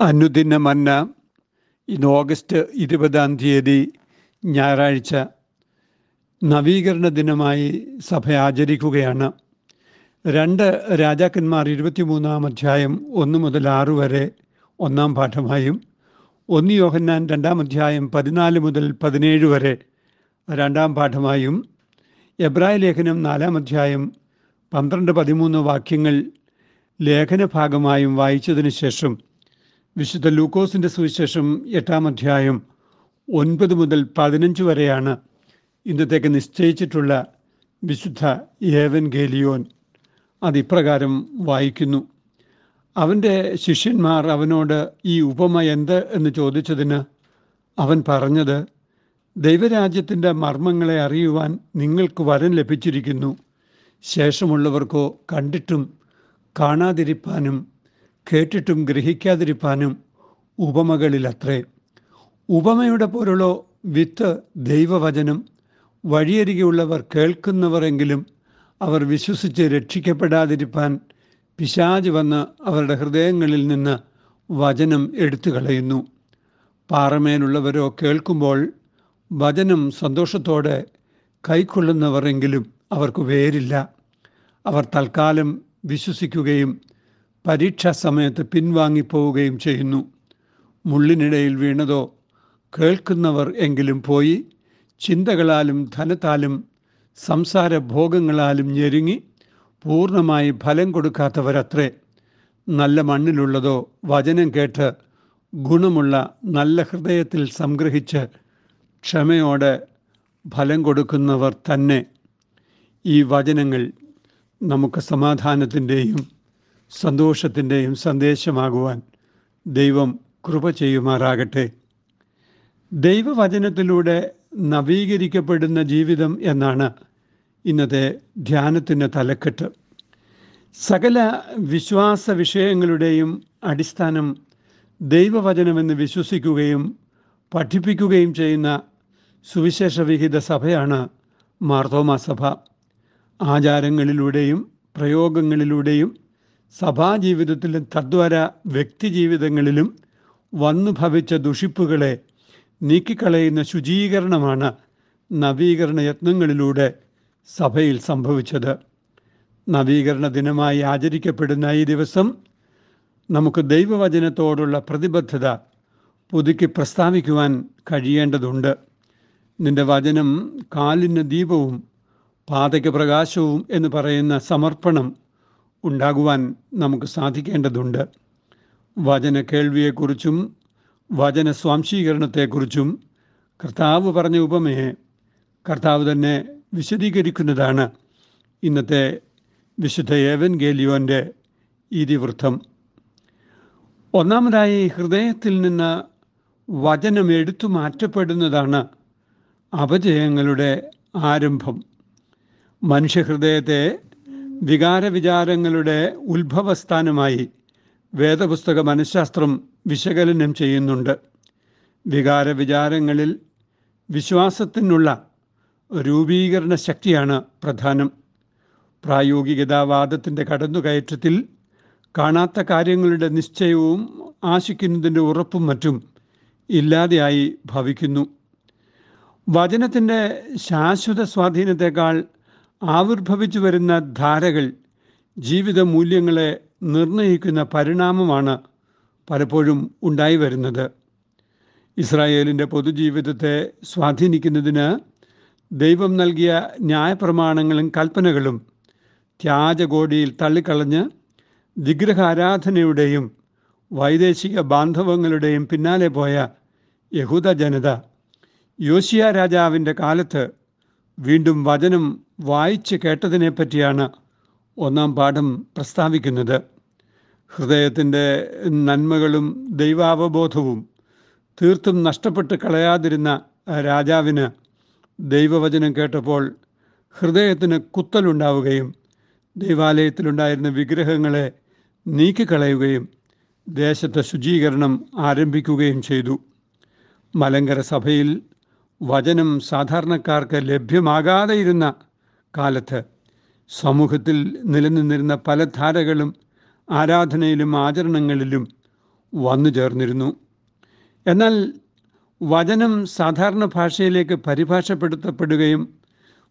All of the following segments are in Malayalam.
അനുദിന മന്ന ഇന്ന് ഓഗസ്റ്റ് ഇരുപതാം തീയതി ഞായറാഴ്ച നവീകരണ ദിനമായി സഭ ആചരിക്കുകയാണ്. രണ്ട് രാജാക്കന്മാർ ഇരുപത്തിമൂന്നാം അധ്യായം ഒന്ന് മുതൽ ആറ് വരെ ഒന്നാം പാഠമായും ഒന്ന് യോഹന്നാൻ രണ്ടാം അധ്യായം പതിനാല് മുതൽ പതിനേഴ് വരെ രണ്ടാം പാഠമായും എബ്രായ ലേഖനം നാലാം അധ്യായം പന്ത്രണ്ട് പതിമൂന്ന് വാക്യങ്ങൾ ലേഖന ഭാഗമായും വായിച്ചതിന് ശേഷം വിശുദ്ധ ലൂക്കോസിന്റെ സുവിശേഷം എട്ടാം അധ്യായം ഒൻപത് മുതൽ പതിനഞ്ച് വരെയാണ് ഇന്നത്തേക്ക് നിശ്ചയിച്ചിട്ടുള്ള വിശുദ്ധ ഏവൻ ഗേലിയോൻ അതിപ്രകാരം വായിക്കുന്നു. അവന്റെ ശിഷ്യന്മാർ അവനോട് ഈ ഉപമ എന്ത് എന്ന് ചോദിച്ചതിന് അവൻ പറഞ്ഞത് ദൈവരാജ്യത്തിന്റെ മർമ്മങ്ങളെ അറിയുവാൻ നിങ്ങൾക്ക് വരം ലഭിച്ചിരിക്കുന്നു. ശേഷമുള്ളവർക്കോ കണ്ടിട്ടും കാണാതിരിപ്പാനും കേട്ടിട്ടും ഗ്രഹിക്കാതിരിപ്പാനും ഉപമകളിലത്രേ. ഉപമയുടെ പൊരുളോ വിത്ത് ദൈവവചനം വഴിയരികെയുള്ളവർ കേൾക്കുന്നവരെങ്കിലും അവർ വിശ്വസിച്ച് രക്ഷിക്കപ്പെടാതിരിപ്പാൻ പിശാജ് വന്ന് അവരുടെ ഹൃദയങ്ങളിൽ നിന്ന് വചനം എടുത്തു കളയുന്നു പാറമേലുള്ളവരോ കേൾക്കുമ്പോൾ വചനം സന്തോഷത്തോടെ കൈക്കൊള്ളുന്നവരെങ്കിലും അവർക്ക് വേരില്ല. അവർ തൽക്കാലം വിശ്വസിക്കുകയും പരീക്ഷാ സമയത്ത് പിൻവാങ്ങിപ്പോവുകയും ചെയ്യുന്നു. മുള്ളിനിടയിൽ വീണതോ കേൾക്കുന്നവർ എങ്കിലും പോയി ചിന്തകളാലും ധനത്താലും സംസാര ഭോഗങ്ങളാലും ഞെരുങ്ങി പൂർണമായി ഫലം കൊടുക്കാത്തവരത്രേ. നല്ല മണ്ണിലുള്ളതോ വചനം കേട്ട് ഗുണമുള്ള നല്ല ഹൃദയത്തിൽ സംഗ്രഹിച്ച് ക്ഷമയോടെ ഫലം കൊടുക്കുന്നവർ തന്നെ. ഈ വചനങ്ങൾ നമുക്ക് സമാധാനത്തിന്റെയും സന്തോഷത്തിന്റെയും സന്ദേശമാകുവാൻ ദൈവം കൃപ ചെയ്യുമാറാകട്ടെ. ദൈവവചനത്തിലൂടെ നവീകരിക്കപ്പെടുന്ന ജീവിതം എന്നാണ് ഇന്നത്തെ ധ്യാനത്തിന്റെ തലക്കെട്ട്. സകല വിശ്വാസ വിഷയങ്ങളുടെയും അടിസ്ഥാനം ദൈവവചനമെന്ന് വിശ്വസിക്കുകയും പഠിപ്പിക്കുകയും ചെയ്യുന്ന സുവിശേഷ വിഹിത സഭയാണ് മാർത്തോമാ സഭ. ആചാരങ്ങളിലൂടെയും പ്രയോഗങ്ങളിലൂടെയും സഭാജീവിതത്തിലും തദ്വാര വ്യക്തിജീവിതങ്ങളിലും വന്നു ഭവിച്ച ദുഷിപ്പുകളെ നീക്കിക്കളയുന്ന ശുചീകരണമാണ് നവീകരണ യത്നങ്ങളിലൂടെ സഭയിൽ സംഭവിച്ചത്. നവീകരണ ദിനമായി ആചരിക്കപ്പെടുന്ന ഈ ദിവസം നമുക്ക് ദൈവവചനത്തോടുള്ള പ്രതിബദ്ധത പുതുക്കി പ്രസ്താവിക്കുവാൻ കഴിയേണ്ടതുണ്ട്. നിന്റെ വചനം കാലിന് ദീപവും പാതയ്ക്ക് പ്രകാശവും എന്ന് പറയുന്ന സമർപ്പണം ഉണ്ടാകുവാൻ നമുക്ക് സാധിക്കേണ്ടതുണ്ട്. വചന കേൾവിയെക്കുറിച്ചും വചന സ്വാംശീകരണത്തെക്കുറിച്ചും കർത്താവ് പറഞ്ഞ ഉപമയെ കർത്താവ് തന്നെ വിശദീകരിക്കുന്നതാണ്. ഇന്നത്തെ വിശുദ്ധ ഏവൻ ഗേലിയോന്റെ ഇതിവൃത്തം. ഒന്നാമതായി ഹൃദയത്തിൽ നിന്ന് വചനം എടുത്തു മാറ്റപ്പെടുന്നതാണ് അപജയങ്ങളുടെ ആരംഭം. മനുഷ്യഹൃദയത്തെ വികാരവിചാരങ്ങളുടെ ഉത്ഭവസ്ഥാനമായി വേദപുസ്തക മനഃശാസ്ത്രം വിശകലനം ചെയ്യുന്നുണ്ട്. വികാരവിചാരങ്ങളിൽ വിശ്വാസത്തിനുള്ള രൂപീകരണ ശക്തിയാണ് പ്രധാനം. പ്രായോഗികതാവാദത്തിന്റെ കടന്നുകയറ്റത്തിൽ കാണാത്ത കാര്യങ്ങളുടെ നിശ്ചയവും ആശിക്കുന്നതിന്റെ ഉറപ്പും മറ്റും ഇല്ലാതെയായി ഭവിക്കുന്നു. വചനത്തിന്റെ ശാശ്വത സ്വാധീനത്തെക്കാൾ ആവിർഭവിച്ചു വരുന്ന ധാരകൾ ജീവിത മൂല്യങ്ങളെ നിർണയിക്കുന്ന പരിണാമമാണ് പലപ്പോഴും ഉണ്ടായി വരുന്നത്. ഇസ്രായേലിന്റെ പൊതുജീവിതത്തെ സ്വാധീനിക്കുന്നതിന് ദൈവം നൽകിയ ന്യായപ്രമാണങ്ങളും കൽപ്പനകളും ത്യാജകോടിയിൽ തള്ളിക്കളഞ്ഞ് വിഗ്രഹാരാധനയുടെയും വൈദേശിക ബാന്ധവങ്ങളുടെയും പിന്നാലെ പോയ യഹൂദ ജനത യോശിയ രാജാവിന്റെ കാലത്ത് വീണ്ടും വചനം വായിച്ച് കേട്ടതിനെ പറ്റിയാണ് ഒന്നാം പാഠം പ്രസ്താവിക്കുന്നത്. ഹൃദയത്തിന്റെ നന്മകളും ദൈവാവബോധവും തീർത്തും നഷ്ടപ്പെട്ട് കളയാതിരുന്ന രാജാവിന് ദൈവവചനം കേട്ടപ്പോൾ ഹൃദയത്തിന് കുത്തലുണ്ടാവുകയും ദൈവാലയത്തിലുണ്ടായിരുന്ന വിഗ്രഹങ്ങളെ നീക്കിക്കളയുകയും ദേശത്തെ ശുചീകരണം ആരംഭിക്കുകയും ചെയ്തു. മലങ്കര സഭയിൽ വചനം സാധാരണക്കാർക്ക് ലഭ്യമാകാതെ ഇരുന്ന കാലത്ത് സമൂഹത്തിൽ നിലനിന്നിരുന്ന പല ധാരകളും ആരാധനയിലും ആചരണങ്ങളിലും വന്നു ചേർന്നിരുന്നു. എന്നാൽ വചനം സാധാരണ ഭാഷയിലേക്ക് പരിഭാഷപ്പെടുത്തപ്പെടുകയും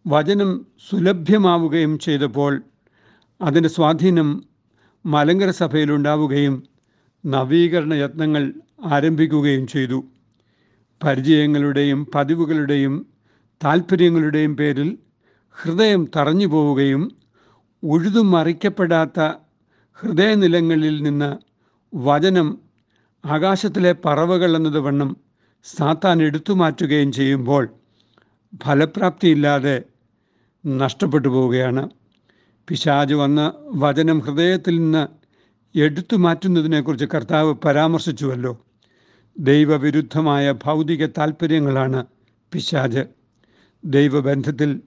വചനം സുലഭ്യമാവുകയും ചെയ്തപ്പോൾ അതിന്റെ സ്വാധീനം മലങ്കര സഭയിലുണ്ടാവുകയും നവീകരണ യത്നങ്ങൾ ആരംഭിക്കുകയും ചെയ്തു. പരിചയങ്ങളുടെയും പതിവുകളുടെയും താല്പര്യങ്ങളുടെയും പേരിൽ ഹൃദയം തറഞ്ഞു പോവുകയും ഉഴുതുമറിക്കപ്പെടാത്ത ഹൃദയനിലങ്ങളിൽ നിന്ന് വചനം ആകാശത്തിലെ പറവകൾ എന്നത് വണ്ണം സാത്താൻ എടുത്തു മാറ്റുകയും ചെയ്യുമ്പോൾ ഫലപ്രാപ്തിയില്ലാതെ നഷ്ടപ്പെട്ടു പോവുകയാണ്. പിശാജ് വന്ന വചനം ഹൃദയത്തിൽ നിന്ന് എടുത്തു മാറ്റുന്നതിനെക്കുറിച്ച് കർത്താവ് പരാമർശിച്ചുവല്ലോ. ദൈവവിരുദ്ധമായ ഭൗതിക താല്പര്യങ്ങളാണ് പിശാജ്. ദൈവബന്ധത്തിൽ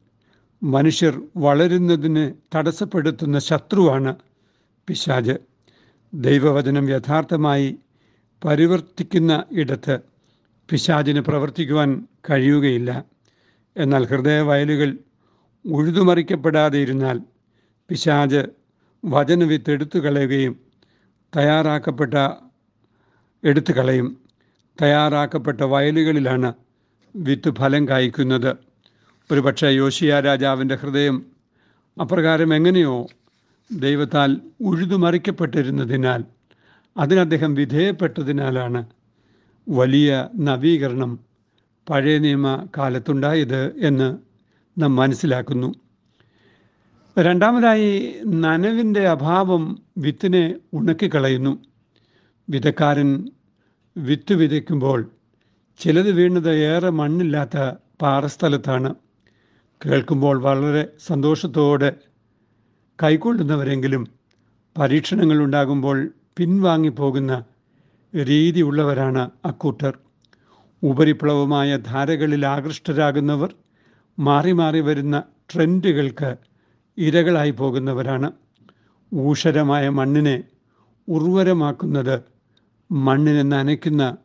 മനുഷ്യർ വളരുന്നതിന് തടസ്സപ്പെടുത്തുന്ന ശത്രുവാണ് പിശാജ്. ദൈവവചനം യഥാർത്ഥമായി പരിവർത്തിക്കുന്ന ഇടത്ത് പിശാചിന് പ്രവർത്തിക്കുവാൻ കഴിയുകയില്ല. എന്നാൽ ഹൃദയവയലുകൾ ഉഴുതുമറിക്കപ്പെടാതെ ഇരുന്നാൽ പിശാജ് വചനവിത്ത് എടുത്തു കളയുകയും തയ്യാറാക്കപ്പെട്ട എടുത്തു കളയും തയ്യാറാക്കപ്പെട്ട വയലുകളിലാണ് വിത്ത് ഫലം കായ്ക്കുന്നത്. ഒരു പക്ഷേ യോശിയ രാജാവിന്റെ ഹൃദയം അപ്രകാരം എങ്ങനെയോ ദൈവത്താൽ ഉഴുതുമറിക്കപ്പെട്ടിരുന്നതിനാൽ അതിനദ്ദേഹം വിധേയപ്പെട്ടതിനാലാണ് വലിയ നവീകരണം പഴയ നിയമ കാലത്തുണ്ടായത് എന്ന് നാം മനസ്സിലാക്കുന്നു. രണ്ടാമതായി നനവിന്റെ അഭാവം വിത്തിനെ ഉണക്കിക്കളയുന്നു. വിതക്കാരൻ വിത്ത് വിതയ്ക്കുമ്പോൾ ചിലത് വീണത് ഏറെ മണ്ണില്ലാത്ത പാറസ്ഥലത്താണ്. കേൾക്കുമ്പോൾ വളരെ സന്തോഷത്തോടെ കൈക്കൊള്ളുന്നവരെങ്കിലും പരീക്ഷണങ്ങൾ ഉണ്ടാകുമ്പോൾ പിൻവാങ്ങിപ്പോകുന്ന രീതിയുള്ളവരാണ് അക്കൂട്ടർ. ഉപരിപ്ലവമായ ധാരകളിൽ ആകൃഷ്ടരാകുന്നവർ മാറി മാറി വരുന്ന ട്രെൻഡുകൾക്ക് ഇരകളായി പോകുന്നവരാണ്. ഊഷരമായ മണ്ണിനെ ഉർവരമാക്കുന്നത് മണ്ണിനെ നനയ്ക്കുന്ന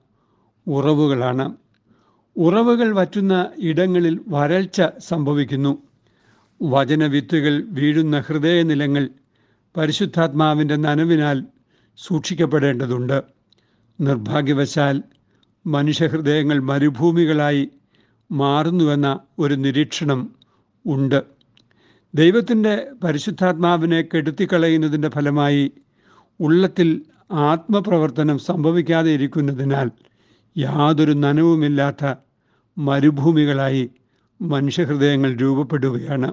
ഉറവുകളാണ്. ഉറവുകൾ വറ്റുന്ന ഇടങ്ങളിൽ വരൾച്ച സംഭവിക്കുന്നു. വചനവിത്തുകൾ വീഴുന്ന ഹൃദയനിലങ്ങൾ പരിശുദ്ധാത്മാവിന്റെ നനവിനാൽ സൂക്ഷിക്കപ്പെടേണ്ടതുണ്ട്. നിർഭാഗ്യവശാൽ മനുഷ്യഹൃദയങ്ങൾ മരുഭൂമികളായി മാറുന്നുവെന്ന ഒരു നിരീക്ഷണം ഉണ്ട്. ദൈവത്തിന്റെ പരിശുദ്ധാത്മാവിനെ കെടുത്തിക്കളയുന്നതിന്റെ ഫലമായി ഉള്ളത്തിൽ ആത്മപ്രവർത്തനം സംഭവിക്കാതെ ഇരിക്കുന്നതിനാൽ യാതൊരു നനവുമില്ലാത്ത മരുഭൂമികളായി മനുഷ്യഹൃദയങ്ങൾ രൂപപ്പെടുകയാണ്.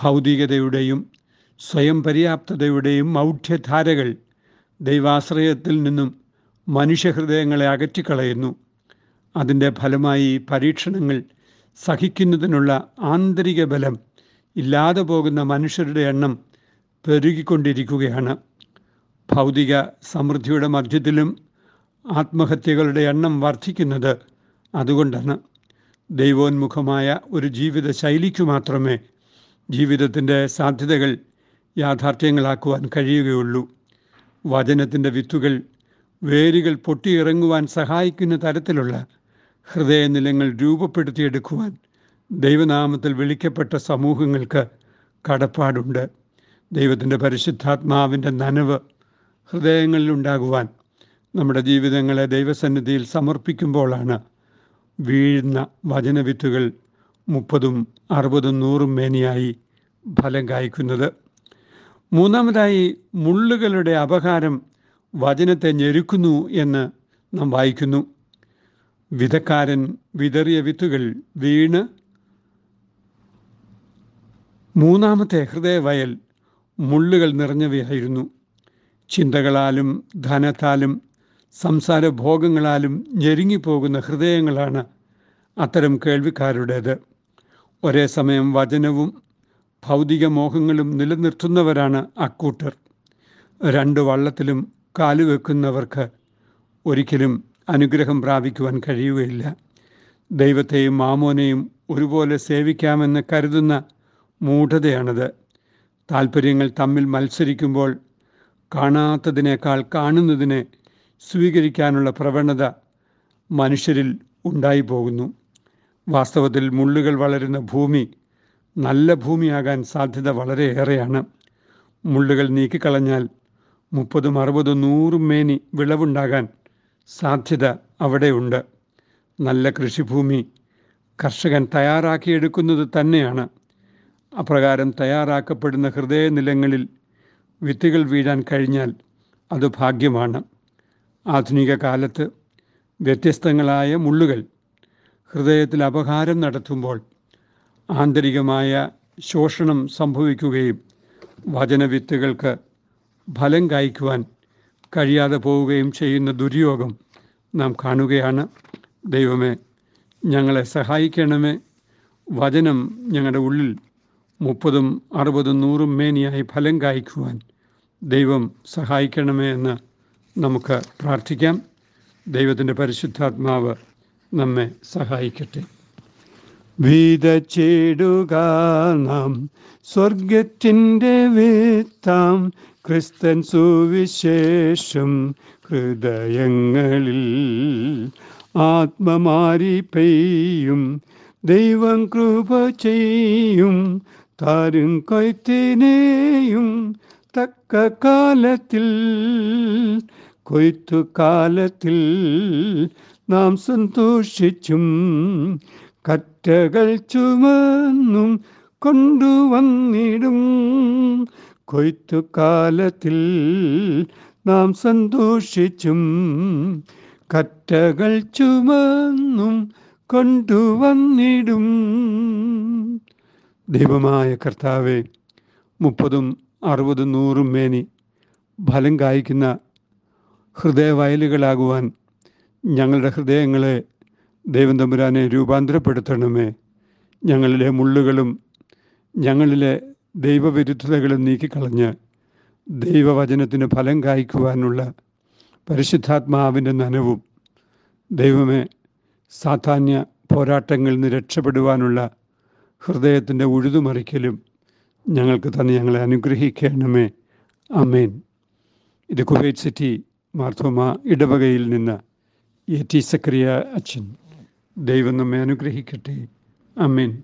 ഭൗതികതയുടെയും സ്വയം പര്യാപ്തതയുടെയും മൗഢ്യധാരകൾ ദൈവാശ്രയത്തിൽ നിന്നും മനുഷ്യഹൃദയങ്ങളെ അകറ്റിക്കളയുന്നു. അതിന്റെ ഫലമായി പരീക്ഷണങ്ങൾ സഹിക്കുന്നതിനുള്ള ആന്തരിക ബലം ഇല്ലാതെ പോകുന്ന മനുഷ്യരുടെ എണ്ണം പെരുകിക്കൊണ്ടിരിക്കുകയാണ്. ഭൗതിക സമൃദ്ധിയുടെ മധ്യത്തിലും ആത്മഹത്യകളുടെ എണ്ണം വർദ്ധിക്കുന്നത് അതുകൊണ്ടാണ്. ദൈവോന്മുഖമായ ഒരു ജീവിത ശൈലിക്കു മാത്രമേ ജീവിതത്തിന്റെ സാധ്യതകൾ യാഥാർത്ഥ്യങ്ങളാക്കുവാൻ കഴിയുകയുള്ളൂ. വചനത്തിന്റെ വിത്തുകൾ വേരുകൾ പൊട്ടിയിറങ്ങുവാൻ സഹായിക്കുന്ന തരത്തിലുള്ള ഹൃദയനിലങ്ങൾ രൂപപ്പെടുത്തിയെടുക്കുവാൻ ദൈവനാമത്തിൽ വിളിക്കപ്പെട്ട സമൂഹങ്ങൾക്ക് കടപ്പാടുണ്ട്. ദൈവത്തിന്റെ പരിശുദ്ധാത്മാവിന്റെ നനവ് ഹൃദയങ്ങളിൽ ഉണ്ടാകുവാൻ നമ്മുടെ ജീവിതങ്ങളെ ദൈവസന്നിധിയിൽ സമർപ്പിക്കുമ്പോഴാണ് വീഴുന്ന വചനവിത്തുകൾ മുപ്പതും അറുപതും നൂറും മേനിയായി ഫലം കായ്ക്കുന്നത്. മൂന്നാമതായി മുള്ളുകളുടെ അപകാരം വചനത്തെ ഞെരുക്കുന്നു എന്ന് നാം വായിക്കുന്നു. വിധക്കാരൻ വിതറിയ വിത്തുകൾ വീണ് മൂന്നാമത്തെ ഹൃദയവയൽ മുള്ളുകൾ നിറഞ്ഞവയായിരുന്നു. ചിന്തകളാലും ധനത്താലും സംസാര ഭോഗങ്ങളാലും ഞെരുങ്ങിപ്പോകുന്ന ഹൃദയങ്ങളാണ് അത്തരം കേൾവിക്കാരുടേത്. ഒരേ സമയം വചനവും ഭൗതിക മോഹങ്ങളും നിലനിർത്തുന്നവരാണ് അക്കൂട്ടർ. രണ്ട് വള്ളത്തിലും കാലുവെക്കുന്നവർക്ക് ഒരിക്കലും അനുഗ്രഹം പ്രാപിക്കുവാൻ കഴിയുകയില്ല. ദൈവത്തെയും മാമോനെയും ഒരുപോലെ സേവിക്കാമെന്ന് കരുതുന്ന മൂഢതയാണത്. താല്പര്യങ്ങൾ തമ്മിൽ മത്സരിക്കുമ്പോൾ കാണാത്തതിനേക്കാൾ കാണുന്നതിനെ സ്വീകരിക്കാനുള്ള പ്രവണത മനുഷ്യരിൽ ഉണ്ടായി പോകുന്നു വാസ്തവത്തിൽ മുള്ളുകൾ വളരുന്ന ഭൂമി നല്ല ഭൂമിയാകാൻ സാധ്യത വളരെയേറെയാണ്. മുള്ളുകൾ നീക്കിക്കളഞ്ഞാൽ മുപ്പതും അറുപതും നൂറും മേനി വിളവുണ്ടാകാൻ സാധ്യത അവിടെയുണ്ട്. നല്ല കൃഷിഭൂമി കർഷകൻ തയ്യാറാക്കിയെടുക്കുന്നത് തന്നെയാണ്. അപ്രകാരം തയ്യാറാക്കപ്പെടുന്ന ഹൃദയനിലങ്ങളിൽ വിത്തുകൾ വീഴാൻ കഴിഞ്ഞാൽ അത് ഭാഗ്യമാണ്. ആധുനിക കാലത്ത് വ്യത്യസ്തങ്ങളായ മുള്ളുകൾ ഹൃദയത്തിൽ അപഹാരം നടത്തുമ്പോൾ ആന്തരികമായ ശോഷണം സംഭവിക്കുകയും വചനവിത്തുകൾക്ക് ഫലം കായ്ക്കുവാൻ കഴിയാതെ പോവുകയും ചെയ്യുന്ന ദുര്യോഗം നാം കാണുകയാണ്. ദൈവമേ ഞങ്ങളെ സഹായിക്കണമേ. വചനം ഞങ്ങളുടെ ഉള്ളിൽ മുപ്പതും അറുപതും നൂറും മേനിയായി ഫലം കായ്ക്കുവാൻ ദൈവം സഹായിക്കണമേ എന്ന് നമുക്ക് പ്രാർത്ഥിക്കാം. ദൈവത്തിന്റെ പരിശുദ്ധാത്മാവ് നമ്മെ സഹായിക്കട്ടെ. വീതച്ചിടുക നാം സ്വർഗത്തിന്റെ വിത്താം. ക്രിസ്തൻ സുവിശേഷം ഹൃദയങ്ങളിൽ ആത്മമാരി പെയ്യും. ദൈവം കൃപ ചെയ്യും. താരും കൊയ്ത്തിനെയും തക്ക കാലത്തിൽ കൊയ്ത്തു കാലത്തിൽ നാം സന്തോഷിച്ചും കറ്റകൾ ചുമന്നും കൊണ്ടുവന്നിടും. കൊയ്ത്തു കാലത്തിൽ നാം സന്തോഷിച്ചും കറ്റകൾ ചുമന്നും കൊണ്ടുവന്നിടും. ദൈവമായ കർത്താവെ മുപ്പതും അറുപതും നൂറും മേനി ഫലം കായ്ക്കുന്ന ഹൃദയവയലുകളാകുവാൻ ഞങ്ങളുടെ ഹൃദയങ്ങളെ ദൈവം തമ്പുരാനെ രൂപാന്തരപ്പെടുത്തണമേ. ഞങ്ങളിലെ മുള്ളുകളും ഞങ്ങളിലെ ദൈവവിരുദ്ധതകളും നീക്കിക്കളഞ്ഞ് ദൈവവചനത്തിന് ഫലം കായ്ക്കുവാനുള്ള പരിശുദ്ധാത്മാവിന്റെ നനവും ദൈവമേ സാധാന്യ പോരാട്ടങ്ങളിൽ നിന്ന് രക്ഷപ്പെടുവാനുള്ള ഹൃദയത്തിന്റെ ഉഴുതുമറിക്കലും ഞങ്ങൾക്ക് തന്നെ ഞങ്ങളെ അനുഗ്രഹിക്കണമേ. അമേൻ ഇത് കുവൈറ്റ് സിറ്റി മാർത്തോമ ഇടവകയിൽ നിന്ന് എ ടി സക്രിയ അച്ഛൻ. ദൈവം നമ്മെ അനുഗ്രഹിക്കട്ടെ. അമേൻ